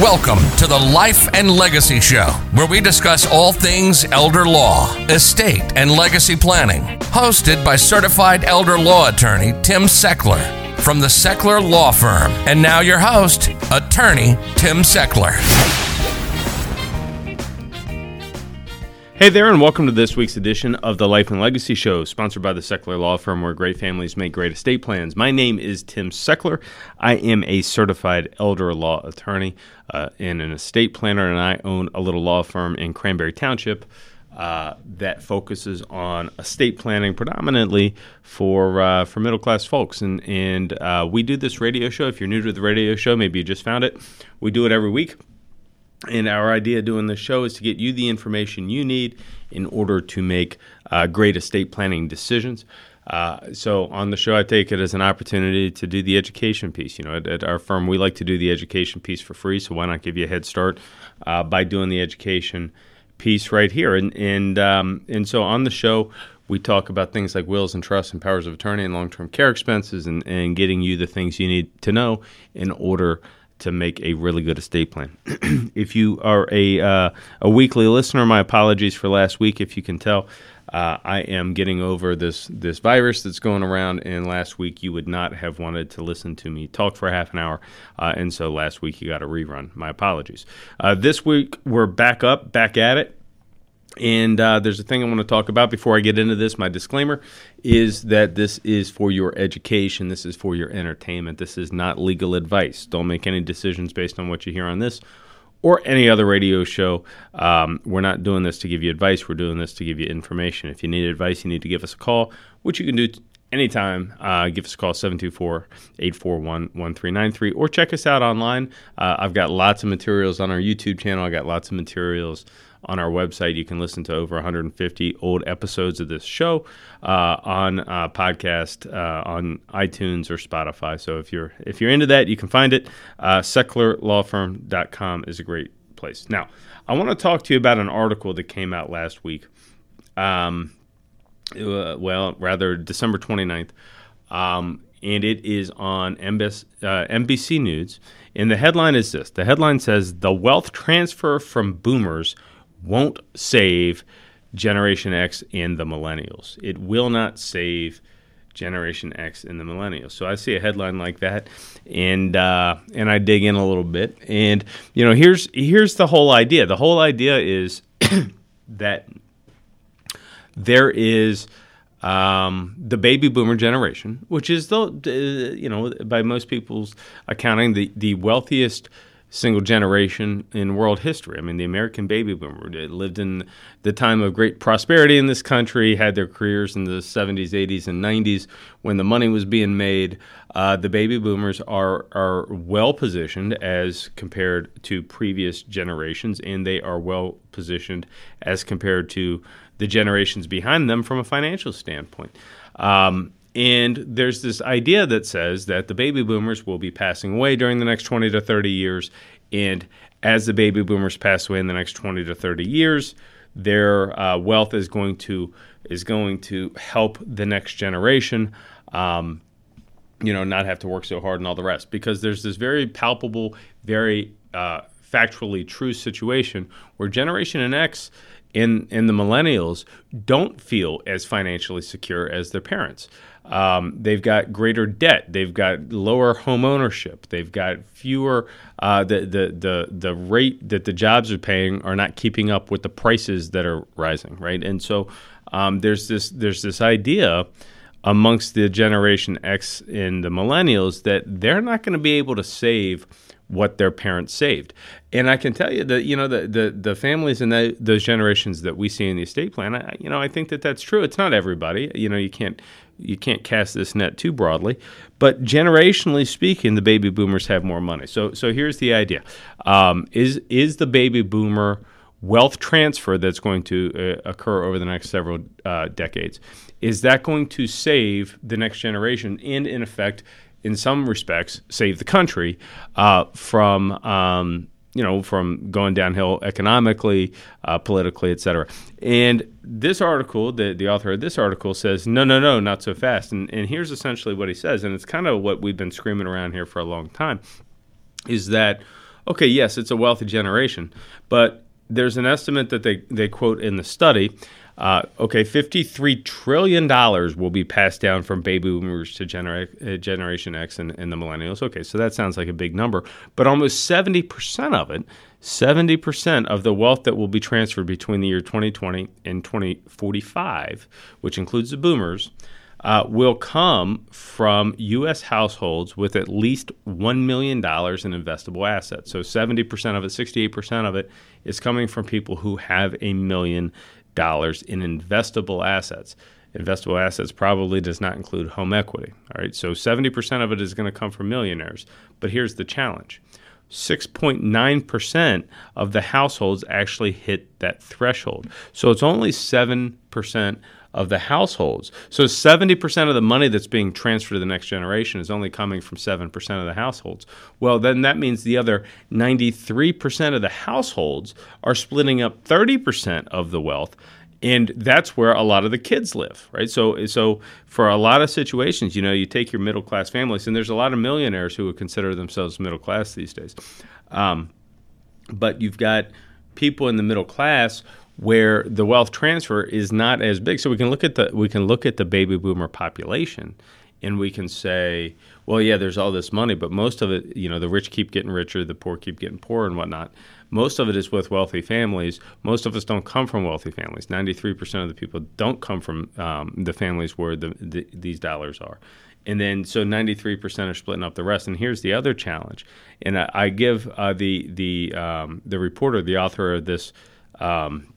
Welcome to the Life and Legacy Show, where we discuss all things elder law, estate, and legacy planning. Hosted by certified elder law attorney Tim Sechler from the Sechler Law Firm. And now your host, attorney Tim Sechler. Hey there, and welcome to this week's edition of the Life and Legacy Show, sponsored by the Sechler Law Firm, where great families make great estate plans. My name is Tim Sechler. I am a certified elder law attorney uh, and an estate planner, and I own a little law firm in Cranberry Township uh, that focuses on estate planning predominantly for uh, for middle class folks. And and uh, we do this radio show. If you're new to the radio show, maybe you just found it. We do it every week. And our idea doing this show is to get you the information you need in order to make uh, great estate planning decisions. Uh, so on the show, I take it as an opportunity to do the education piece. You know, at, at, our firm, we like to do the education piece for free. So why not give you a head start uh, by doing the education piece right here? And and um, and so on the show, we talk about things like wills and trusts and powers of attorney and long-term care expenses, and and getting you the things you need to know in order to make a really good estate plan. if you are a uh, a weekly listener, my apologies for last week. If you can tell, uh, I am getting over this this virus that's going around. And last week you would not have wanted to listen to me talk for half an hour, uh, and so last week you got a rerun. My apologies. Uh, this week we're back up, back at it. And uh, there's a thing I want to talk about before I get into this. My disclaimer is that this is for your education. This is for your entertainment. This is not legal advice. Don't make any decisions based on what you hear on this or any other radio show. Um, we're not doing this to give you advice. We're doing this to give you information. If you need advice, you need to give us a call, which you can do t- anytime. Uh, give us a call, 724 841 1393, or check us out online. Uh, I've got lots of materials on our YouTube channel. I've got lots of materials on our website. You can listen to over 150 old episodes of this show uh, on uh, podcast uh, on iTunes or Spotify. So if you're if you're into that, you can find it. Uh, SechlerLawFirm.com is a great place. Now, I want to talk to you about an article that came out last week. Um, uh, well, rather December 29th. Um, and it is on uh, NBC News. And the headline is this The headline says The wealth transfer from boomers won't save Generation X and the millennials. It will not save Generation X and the millennials. So I see a headline like that, and uh, and I dig in a little bit, and you know here's here's the whole idea. The whole idea is that there is um, the baby boomer generation, which is the you know by most people's accounting the the wealthiest single generation in world history. I mean, the American baby boomer lived in the time of great prosperity in this country, had their careers in the 70s, 80s, and 90s when the money was being made. Uh, the baby boomers are are well positioned as compared to previous generations, and they are well positioned as compared to the generations behind them from a financial standpoint. Um, and there's this idea that says that the baby boomers will be passing away during the next 20 to 30 years. And as the baby boomers pass away in the next 20 to 30 years, their uh, wealth is going to is going to help the next generation. Um, you know, not have to work so hard and all the rest. Because there's this very palpable, very uh, factually true situation where Generation X and, and the millennials don't feel as financially secure as their parents. Um, they've got greater debt. They've got lower home ownership. They've got fewer. Uh, the, the the the rate that the jobs are paying are not keeping up with the prices that are rising, right? And so um, there's this there's this idea amongst the Generation X and the millennials that they're not going to be able to save what their parents saved. And I can tell you that you know the the, the families and those generations that we see in the estate plan, I, you know, I think that that's true. It's not everybody. You know, you can't you can't cast this net too broadly, but generationally speaking, the baby boomers have more money. So, so here's the idea: um, is is the baby boomer wealth transfer that's going to uh, occur over the next several uh, decades? Is that going to save the next generation and, in effect, in some respects, save the country uh, from um, you know, from going downhill economically, uh, politically, et cetera. And this article, the, the author of this article says, no, no, no, not so fast. And, and here's essentially what he says, and it's kind of what we've been screaming around here for a long time, is that, Okay, yes, it's a wealthy generation, but there's an estimate that they, they quote in the study. Uh, okay, $53 trillion will be passed down from baby boomers to uh, Generation X and, and the millennials. Okay, so that sounds like a big number, but almost 70% of it, 70% of the wealth that will be transferred between the year 2020 and 2045, which includes the boomers, uh, will come from U.S. households with at least $1 million in investable assets. So 70% of it, 68% of it is coming from people who have a million dollars in investable assets. Investable assets probably does not include home equity. All right, so 70% of it is going to come from millionaires. But here's the challenge 6.9% of the households actually hit that threshold. So it's only 7% of the households. So 70% of the money that's being transferred to the next generation is only coming from 7% of the households. Well, then that means the other 93% of the households are splitting up 30% of the wealth and that's where a lot of the kids live, right? So, so for a lot of situations, you know, you take your middle class families, and there's a lot of millionaires who would consider themselves middle class these days. Um, but you've got people in the middle class where the wealth transfer is not as big. So we can look at the we can look at the baby boomer population and we can say, well, yeah, there's all this money, but most of it, you know, the rich keep getting richer, the poor keep getting poorer and whatnot. Most of it is with wealthy families. Most of us don't come from wealthy families. 93% of the people don't come from um, the families where the, the, these dollars are. And then, so 93% are splitting up the rest. And here's the other challenge. And I, I give uh, the, the, um, the reporter, the author of this um,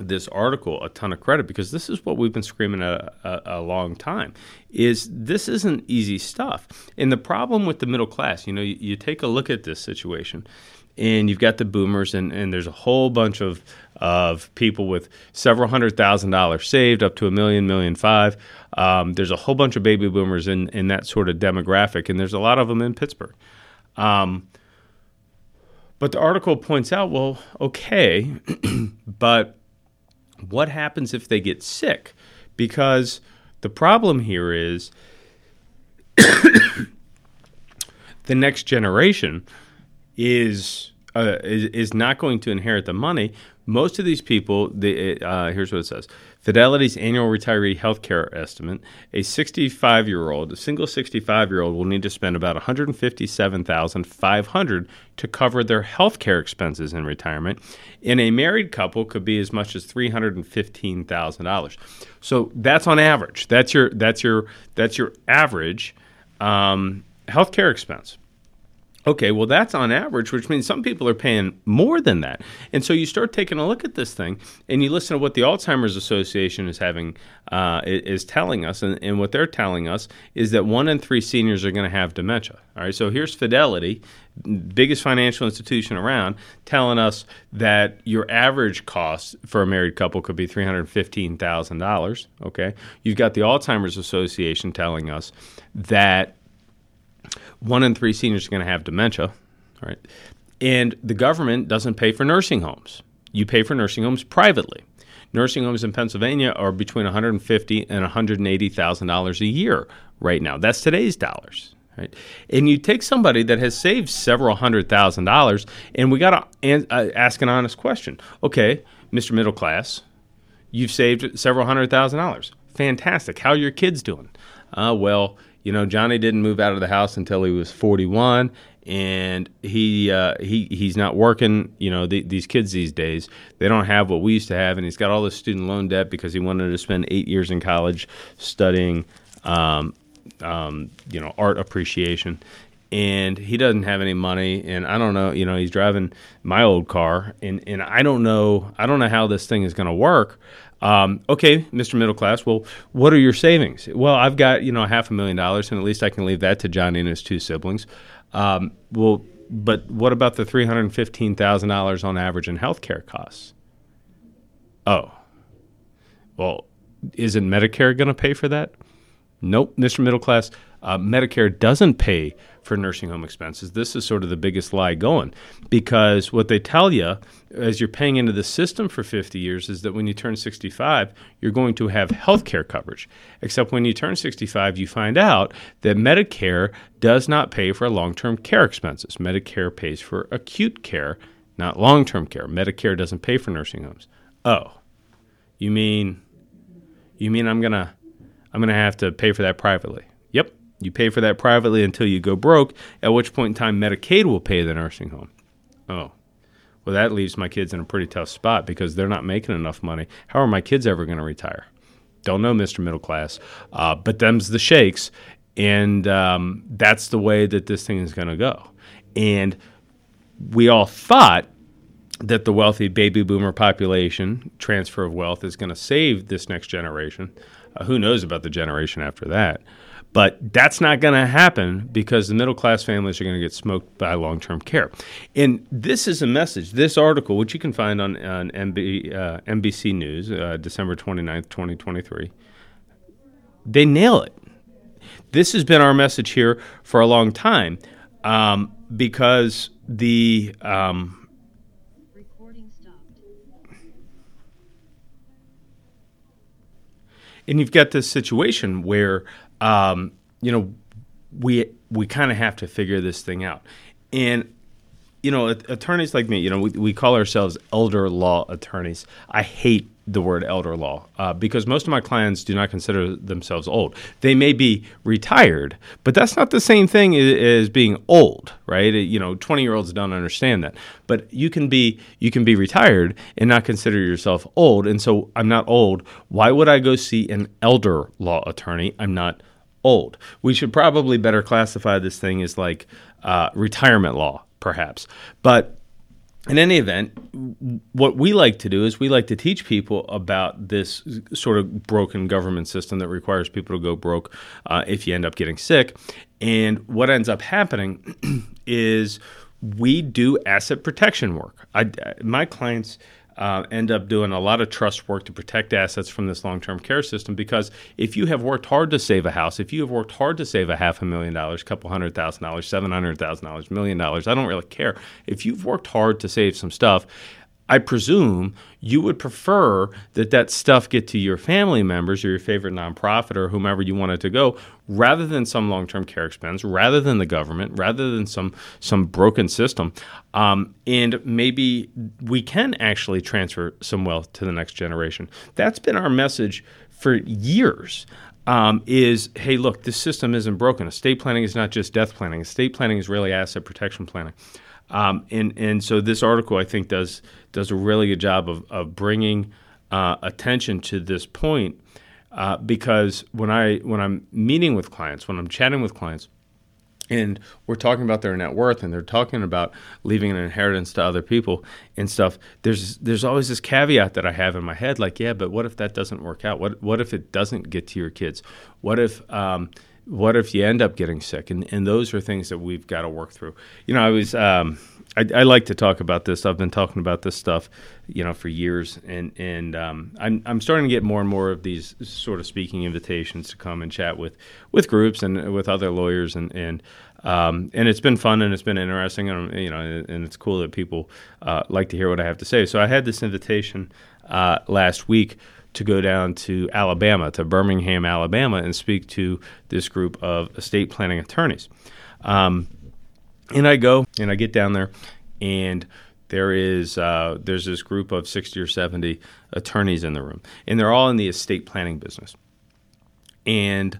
this article a ton of credit because this is what we've been screaming a, a, a, long time is this isn't easy stuff. And the problem with the middle class you know you, you, take a look at this situation and you've got the boomers and, and there's a whole bunch of of people with several hundred thousand dollars saved up to a million million five. Um, there's a whole bunch of baby boomers in, in that sort of demographic and there's a lot of them in pittsburgh. Um, but the article points out well okay but what happens if they get sick? Because the problem here is the next generation is, uh, is, is not going to inherit the money. Most of these people, the, uh, here's what it says Fidelity's annual retiree health care estimate a 65 year old, a single 65 year old, will need to spend about 157,500 to cover their health care expenses in retirement. In a married couple could be as much as $315,000. So that's on average. That's your, that's your, that's your average um, health care expense. Okay, well, that's on average, which means some people are paying more than that. And so you start taking a look at this thing and you listen to what the Alzheimer's Association is having, uh, is telling us. And, and, what they're telling us is that one in three seniors are going to have dementia. All right, so here's Fidelity, biggest financial institution around, telling us that your average cost for a married couple could be $315,000. Okay, you've got the Alzheimer's Association telling us that one in three seniors are going to have dementia, right? And the government doesn't pay for nursing homes. You pay for nursing homes privately. Nursing homes in Pennsylvania are between 150 and 180 thousand dollars a year right now. That's today's dollars. Right? And you take somebody that has saved several hundred thousand dollars, and we got to uh, ask an honest question. Okay, Mr. Middle Class, you've saved several hundred thousand dollars. Fantastic. How are your kids doing? Uh, well, you know, Johnny didn't move out of the house until he was 41, and he uh, he he's not working. You know, the, these kids these days they don't have what we used to have, and he's got all this student loan debt because he wanted to spend eight years in college studying, um, um, you know, art appreciation. And he doesn't have any money, and I don't know. You know, he's driving my old car, and, and I don't know. I don't know how this thing is going to work. Um, okay, Mr. Middle Class. Well, what are your savings? Well, I've got you know half a million dollars, and at least I can leave that to Johnny and his two siblings. Um, well, but what about the three hundred fifteen thousand dollars on average in healthcare costs? Oh, well, isn't Medicare going to pay for that? Nope, Mr. Middle Class. Uh, Medicare doesn't pay for nursing home expenses. This is sort of the biggest lie going because what they tell you as you're paying into the system for 50 years is that when you turn 65, you're going to have health care coverage. Except when you turn 65, you find out that Medicare does not pay for long term care expenses. Medicare pays for acute care, not long term care. Medicare doesn't pay for nursing homes. Oh, you mean you mean I'm gonna I'm gonna have to pay for that privately? You pay for that privately until you go broke, at which point in time Medicaid will pay the nursing home. Oh, well, that leaves my kids in a pretty tough spot because they're not making enough money. How are my kids ever going to retire? Don't know, Mr. Middle Class. Uh, but them's the shakes. And um, that's the way that this thing is going to go. And we all thought that the wealthy baby boomer population transfer of wealth is going to save this next generation. Uh, who knows about the generation after that? But that's not going to happen because the middle class families are going to get smoked by long term care. And this is a message, this article, which you can find on, on MB, uh, NBC News, uh, December 29th, 2023, they nail it. This has been our message here for a long time um, because the. Um, and you've got this situation where um, you know we we kind of have to figure this thing out. And you know attorneys like me you know we, we call ourselves elder law attorneys. I hate the word elder law uh, because most of my clients do not consider themselves old. They may be retired, but that's not the same thing as being old, right? You know, twenty year olds don't understand that. But you can be you can be retired and not consider yourself old. And so I'm not old. Why would I go see an elder law attorney? I'm not old. We should probably better classify this thing as like uh, retirement law, perhaps. But in any event, what we like to do is we like to teach people about this sort of broken government system that requires people to go broke uh, if you end up getting sick. And what ends up happening is we do asset protection work. I, my clients uh, end up doing a lot of trust work to protect assets from this long term care system because if you have worked hard to save a house, if you have worked hard to save a half a million dollars, a couple hundred thousand dollars, seven hundred thousand dollars, million dollars, I don't really care. If you've worked hard to save some stuff, I presume you would prefer that that stuff get to your family members or your favorite nonprofit or whomever you want it to go rather than some long-term care expense, rather than the government, rather than some some broken system. Um, and maybe we can actually transfer some wealth to the next generation. That's been our message for years. Um, is hey, look, this system isn't broken. Estate planning is not just death planning. Estate planning is really asset protection planning. Um, and and so this article I think does does a really good job of of bringing uh, attention to this point uh, because when I when I'm meeting with clients, when I'm chatting with clients, and we're talking about their net worth and they're talking about leaving an inheritance to other people and stuff there's there's always this caveat that I have in my head like yeah but what if that doesn't work out? What what if it doesn't get to your kids? What if um, what if you end up getting sick? And, and those are things that we've got to work through. You know, I was, um, I, I, like to talk about this. I've been talking about this stuff, you know, for years, and and um, I'm I'm starting to get more and more of these sort of speaking invitations to come and chat with with groups and with other lawyers, and and um, and it's been fun and it's been interesting, and you know, and it's cool that people uh, like to hear what I have to say. So I had this invitation uh, last week to go down to Alabama, to Birmingham, Alabama, and speak to this group of estate planning attorneys. Um, and I go and I get down there, and there is uh, there's this group of 60 or 70 attorneys in the room, and they're all in the estate planning business. And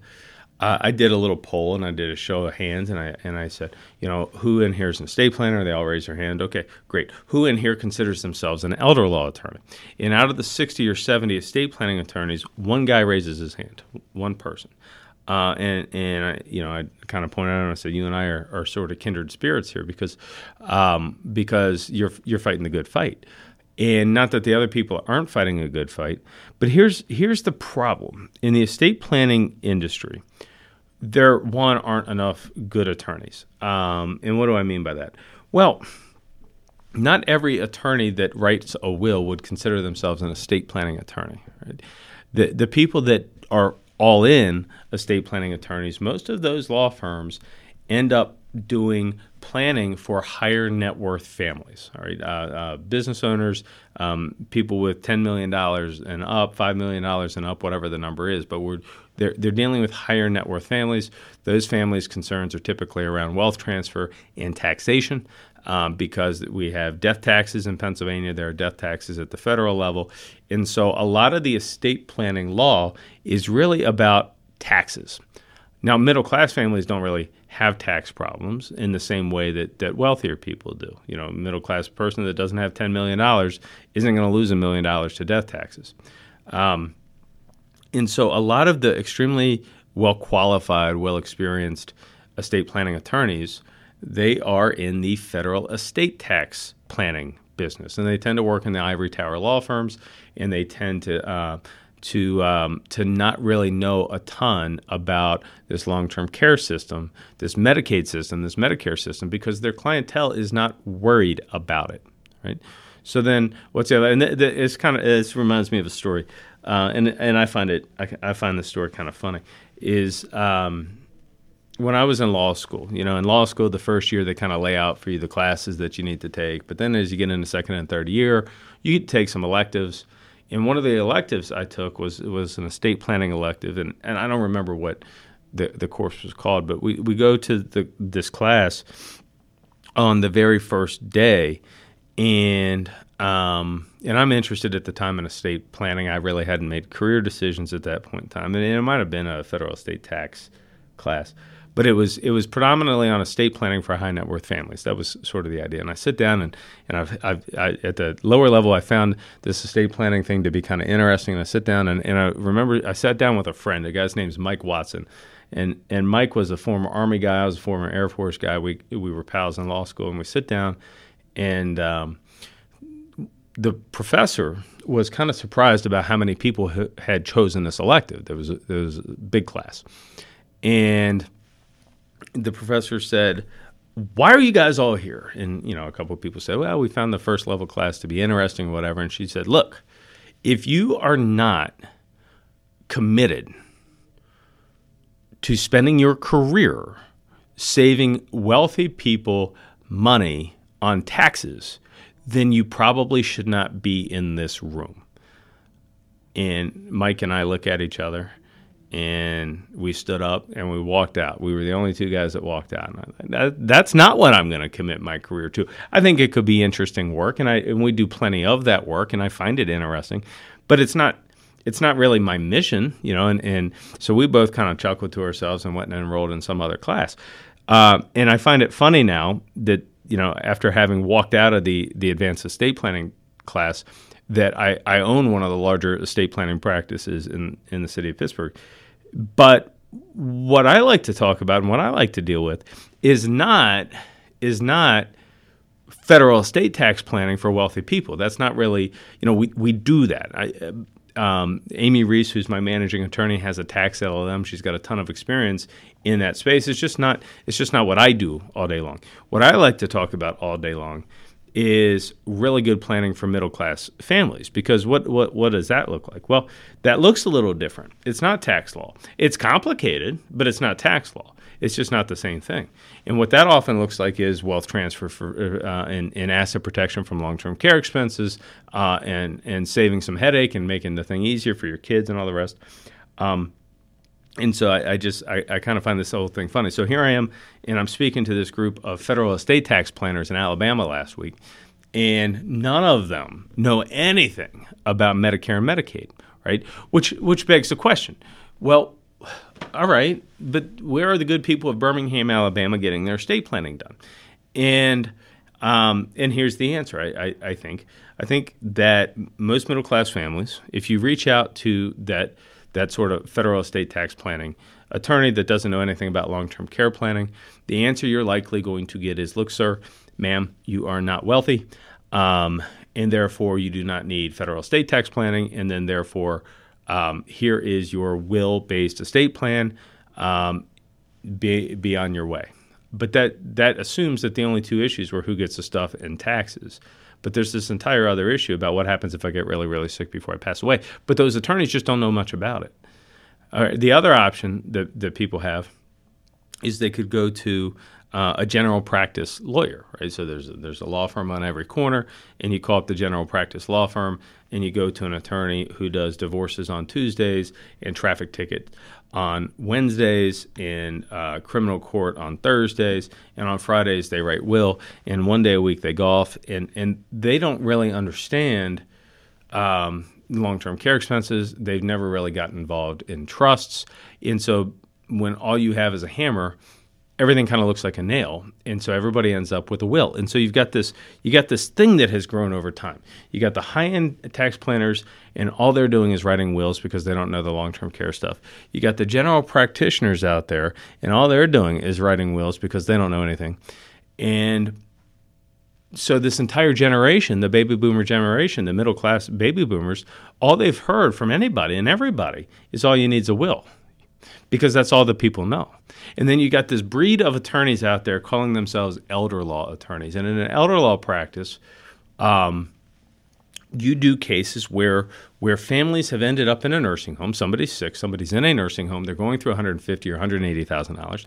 uh, I did a little poll and I did a show of hands and I and I said, you know, who in here is an estate planner? They all raised their hand. Okay, great. Who in here considers themselves an elder law attorney? And out of the 60 or 70 estate planning attorneys, one guy raises his hand, one person. Uh, and and I, you know, I kind of pointed out and I said, you and I are, are sort of kindred spirits here because um, because you're you're fighting the good fight. And not that the other people aren't fighting a good fight, but here's here's the problem in the estate planning industry. There one aren't enough good attorneys. Um, and what do I mean by that? Well, not every attorney that writes a will would consider themselves an estate planning attorney. Right? The the people that are all in estate planning attorneys, most of those law firms end up doing planning for higher net worth families. All right, uh, uh, business owners, um, people with ten million dollars and up, five million dollars and up, whatever the number is. But we're they're, they're dealing with higher net worth families. Those families' concerns are typically around wealth transfer and taxation. Um, because we have death taxes in Pennsylvania, there are death taxes at the federal level. And so a lot of the estate planning law is really about taxes. Now, middle class families don't really have tax problems in the same way that, that wealthier people do. You know, a middle class person that doesn't have $10 million isn't going to lose a million dollars to death taxes. Um, and so a lot of the extremely well qualified, well experienced estate planning attorneys, they are in the federal estate tax planning business. And they tend to work in the ivory tower law firms and they tend to uh, to um, to not really know a ton about this long-term care system, this Medicaid system, this Medicare system, because their clientele is not worried about it, right? So then, what's the other? And th- th- it's kind of this reminds me of a story, uh, and and I find it I, I find the story kind of funny. Is um, when I was in law school, you know, in law school, the first year they kind of lay out for you the classes that you need to take, but then as you get into second and third year, you take some electives and one of the electives I took was was an estate planning elective, and, and I don't remember what the the course was called, but we, we go to the this class on the very first day, and um, and I'm interested at the time in estate planning. I really hadn't made career decisions at that point in time, and it might have been a federal estate tax class but it was it was predominantly on estate planning for high net worth families. That was sort of the idea. And I sit down and and I've, I've I, at the lower level, I found this estate planning thing to be kind of interesting. And I sit down and, and I remember I sat down with a friend. The guy's name's Mike Watson. And, and Mike was a former Army guy. I was a former Air Force guy. We we were pals in law school, and we sit down, and um, the professor was kind of surprised about how many people ha- had chosen this elective. There was a, there was a big class, and the professor said, why are you guys all here? And you know, a couple of people said, well, we found the first level class to be interesting, whatever. And she said, look, if you are not committed to spending your career saving wealthy people money on taxes, then you probably should not be in this room. And Mike and I look at each other and we stood up and we walked out. We were the only two guys that walked out. And that, that's not what I'm going to commit my career to. I think it could be interesting work, and I and we do plenty of that work, and I find it interesting, but it's not. It's not really my mission, you know, and, and so we both kind of chuckled to ourselves and went and enrolled in some other class. Uh, and I find it funny now that, you know, after having walked out of the, the advanced estate planning class, that I, I own one of the larger estate planning practices in, in the city of Pittsburgh. But what I like to talk about and what I like to deal with is not is not federal estate tax planning for wealthy people. That's not really, you know, we, we do that. I, um, Amy Reese, who's my managing attorney, has a tax LLM. She's got a ton of experience in that space. It's just not it's just not what I do all day long. What I like to talk about all day long is really good planning for middle class families because what, what what does that look like? Well, that looks a little different. It's not tax law. It's complicated, but it's not tax law. It's just not the same thing. And what that often looks like is wealth transfer for uh, and, and, asset protection from long term care expenses uh, and and saving some headache and making the thing easier for your kids and all the rest. Um, and so I, I just I, I, kind of find this whole thing funny. So here I am, and I'm speaking to this group of federal estate tax planners in Alabama last week, and none of them know anything about Medicare and Medicaid, right? Which which begs the question: Well, all right, but where are the good people of Birmingham, Alabama, getting their estate planning done? And um, and here's the answer. I, I, I think I think that most middle class families, if you reach out to that that sort of federal estate tax planning attorney that doesn't know anything about long term care planning, the answer you're likely going to get is look, sir, ma'am, you are not wealthy, um, and therefore you do not need federal estate tax planning, and then therefore um, here is your will based estate plan. Um, be, be on your way. But that, that assumes that the only two issues were who gets the stuff and taxes. But there's this entire other issue about what happens if I get really, really sick before I pass away. But those attorneys just don't know much about it. The other option that, that people have is they could go to uh, a general practice lawyer, right? So there's a, there's a law firm on every corner, and you call up the general practice law firm, and you go to an attorney who does divorces on Tuesdays and traffic ticket on Wednesdays, and uh, criminal court on Thursdays, and on Fridays they write will, and one day a week they golf, and and they don't really understand. Um, long-term care expenses. They've never really gotten involved in trusts, and so when all you have is a hammer, everything kind of looks like a nail and so everybody ends up with a will. And so you've got this you got this thing that has grown over time. You got the high end tax planners and all they're doing is writing wills because they don't know the long-term care stuff. You got the general practitioners out there and all they're doing is writing wills because they don't know anything. And so this entire generation the baby boomer generation the middle class baby boomers all they've heard from anybody and everybody is all you need is a will because that's all the people know. And then you got this breed of attorneys out there calling themselves elder law attorneys. And in an elder law practice, um, you do cases where where families have ended up in a nursing home. Somebody's sick, somebody's in a nursing home. They're going through 150 or 180 thousand dollars.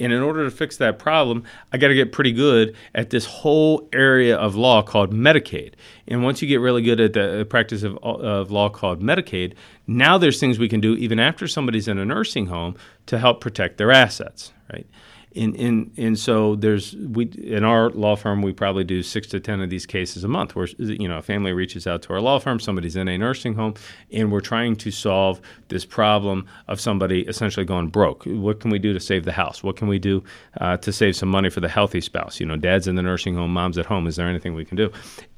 And in order to fix that problem, I got to get pretty good at this whole area of law called Medicaid. And once you get really good at the uh, practice of, of law called Medicaid, now there's things we can do even after somebody's in a nursing home to help protect their assets, right? In, in, and so there's we in our law firm we probably do six to ten of these cases a month where you know a family reaches out to our law firm somebody's in a nursing home and we're trying to solve this problem of somebody essentially going broke. What can we do to save the house? What can we do uh, to save some money for the healthy spouse? You know dad's in the nursing home mom's at home. Is there anything we can do?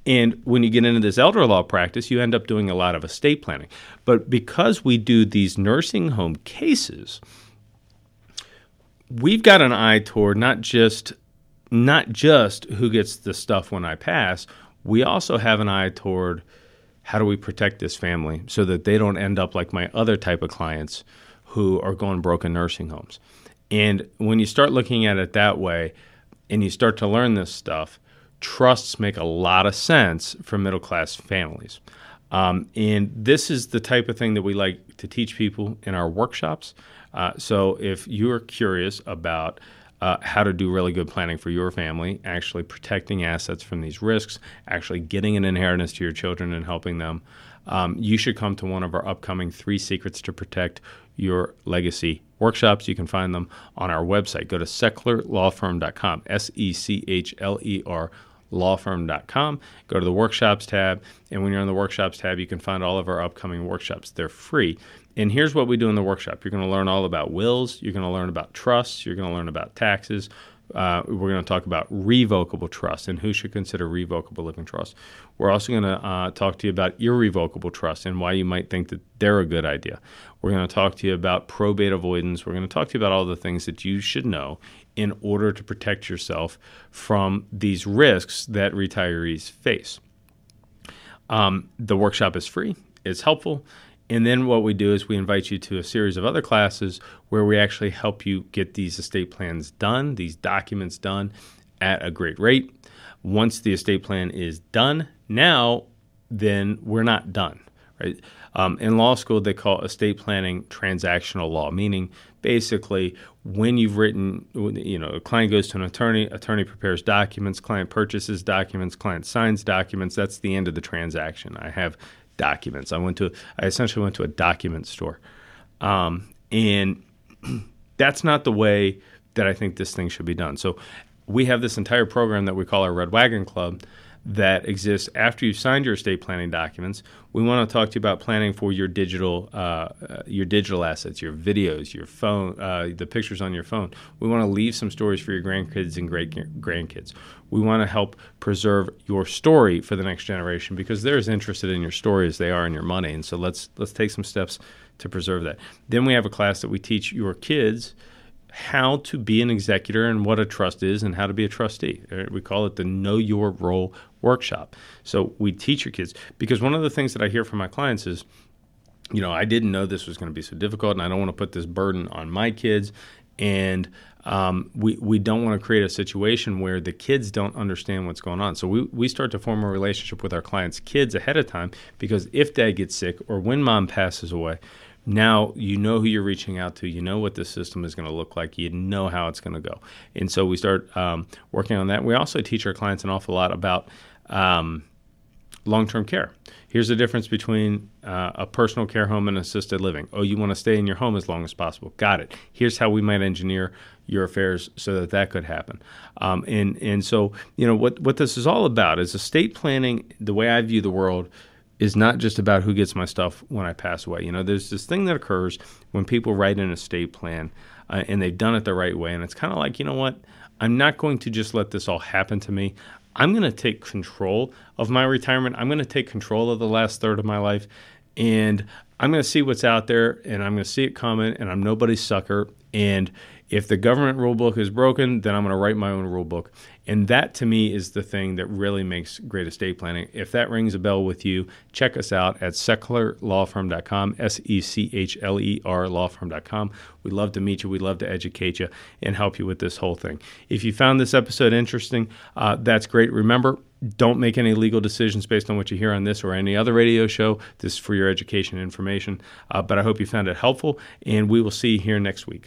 And when you get into this elder law practice, you end up doing a lot of estate planning. But because we do these nursing home cases, we've got an eye toward not just not just who gets the stuff when I pass. We also have an eye toward how do we protect this family so that they don't end up like my other type of clients who are going broke in nursing homes. And when you start looking at it that way and you start to learn this stuff, trusts make a lot of sense for middle class families. Um, and this is the type of thing that we like to teach people in our workshops. Uh, so if you're curious about uh, how to do really good planning for your family, actually protecting assets from these risks, actually getting an inheritance to your children and helping them, um, you should come to one of our upcoming Three Secrets to Protect Your Legacy workshops. You can find them on our website. Go to sechlerlawfirm.com, S E C H L E R lawfirm.com. Go to the workshops tab, and when you're on the workshops tab, you can find all of our upcoming workshops. They're free. And here's what we do in the workshop you're going to learn all about wills, you're going to learn about trusts, you're going to learn about taxes. Uh, we're going to talk about revocable trust and who should consider revocable living trust. We're also going to uh, talk to you about irrevocable trust and why you might think that they're a good idea. We're going to talk to you about probate avoidance. We're going to talk to you about all the things that you should know in order to protect yourself from these risks that retirees face. Um, the workshop is free, it's helpful. And then what we do is we invite you to a series of other classes where we actually help you get these estate plans done, these documents done at a great rate. Once the estate plan is done, now then we're not done, right? Um, in law school, they call estate planning transactional law, meaning basically when you've written, you know, a client goes to an attorney, attorney prepares documents, client purchases documents, client signs documents. That's the end of the transaction. I have documents. I went to I essentially went to a document store, um, and that's not the way that I think this thing should be done. So we have this entire program that we call our Red Wagon Club that exists after you've signed your estate planning documents. We want to talk to you about planning for your digital uh, uh, your digital assets, your videos, your phone, uh, the pictures on your phone. We want to leave some stories for your grandkids and great grandkids. We want to help preserve your story for the next generation because they're as interested in your story as they are in your money. And so let's let's take some steps to preserve that. Then we have a class that we teach your kids how to be an executor and what a trust is and how to be a trustee. Uh, we call it the Know Your Role workshop. So we teach your kids because one of the things that I hear from my clients is, you know, I didn't know this was going to be so difficult and I don't want to put this burden on my kids. And um, we, we don't want to create a situation where the kids don't understand what's going on. So we, we start to form a relationship with our clients' kids ahead of time because if dad gets sick or when mom passes away, now you know who you're reaching out to. You know what the system is going to look like. You know how it's going to go. And so we start um, working on that. We also teach our clients an awful lot about um, long term care. Here's the difference between uh, a personal care home and assisted living. Oh, you want to stay in your home as long as possible. Got it. Here's how we might engineer your affairs so that that could happen. Um, and and so you know what what this is all about is estate planning. The way I view the world is not just about who gets my stuff when I pass away. You know, there's this thing that occurs when people write an estate plan uh, and they've done it the right way, and it's kind of like, you know what? I'm not going to just let this all happen to me. I'm going to take control of my retirement. I'm going to take control of the last third of my life, and I'm going to see what's out there, and I'm going to see it coming, and I'm nobody's sucker. And if the government rule book is broken, then I'm going to write my own rule book. And that to me is the thing that really makes great estate planning. If that rings a bell with you, check us out at sechlerlawfirm.com, S E C H L E R lawfirm.com. We'd love to meet you. We'd love to educate you and help you with this whole thing. If you found this episode interesting, uh, that's great. Remember, don't make any legal decisions based on what you hear on this or any other radio show. This is for your education information. Uh, but I hope you found it helpful, and we will see you here next week.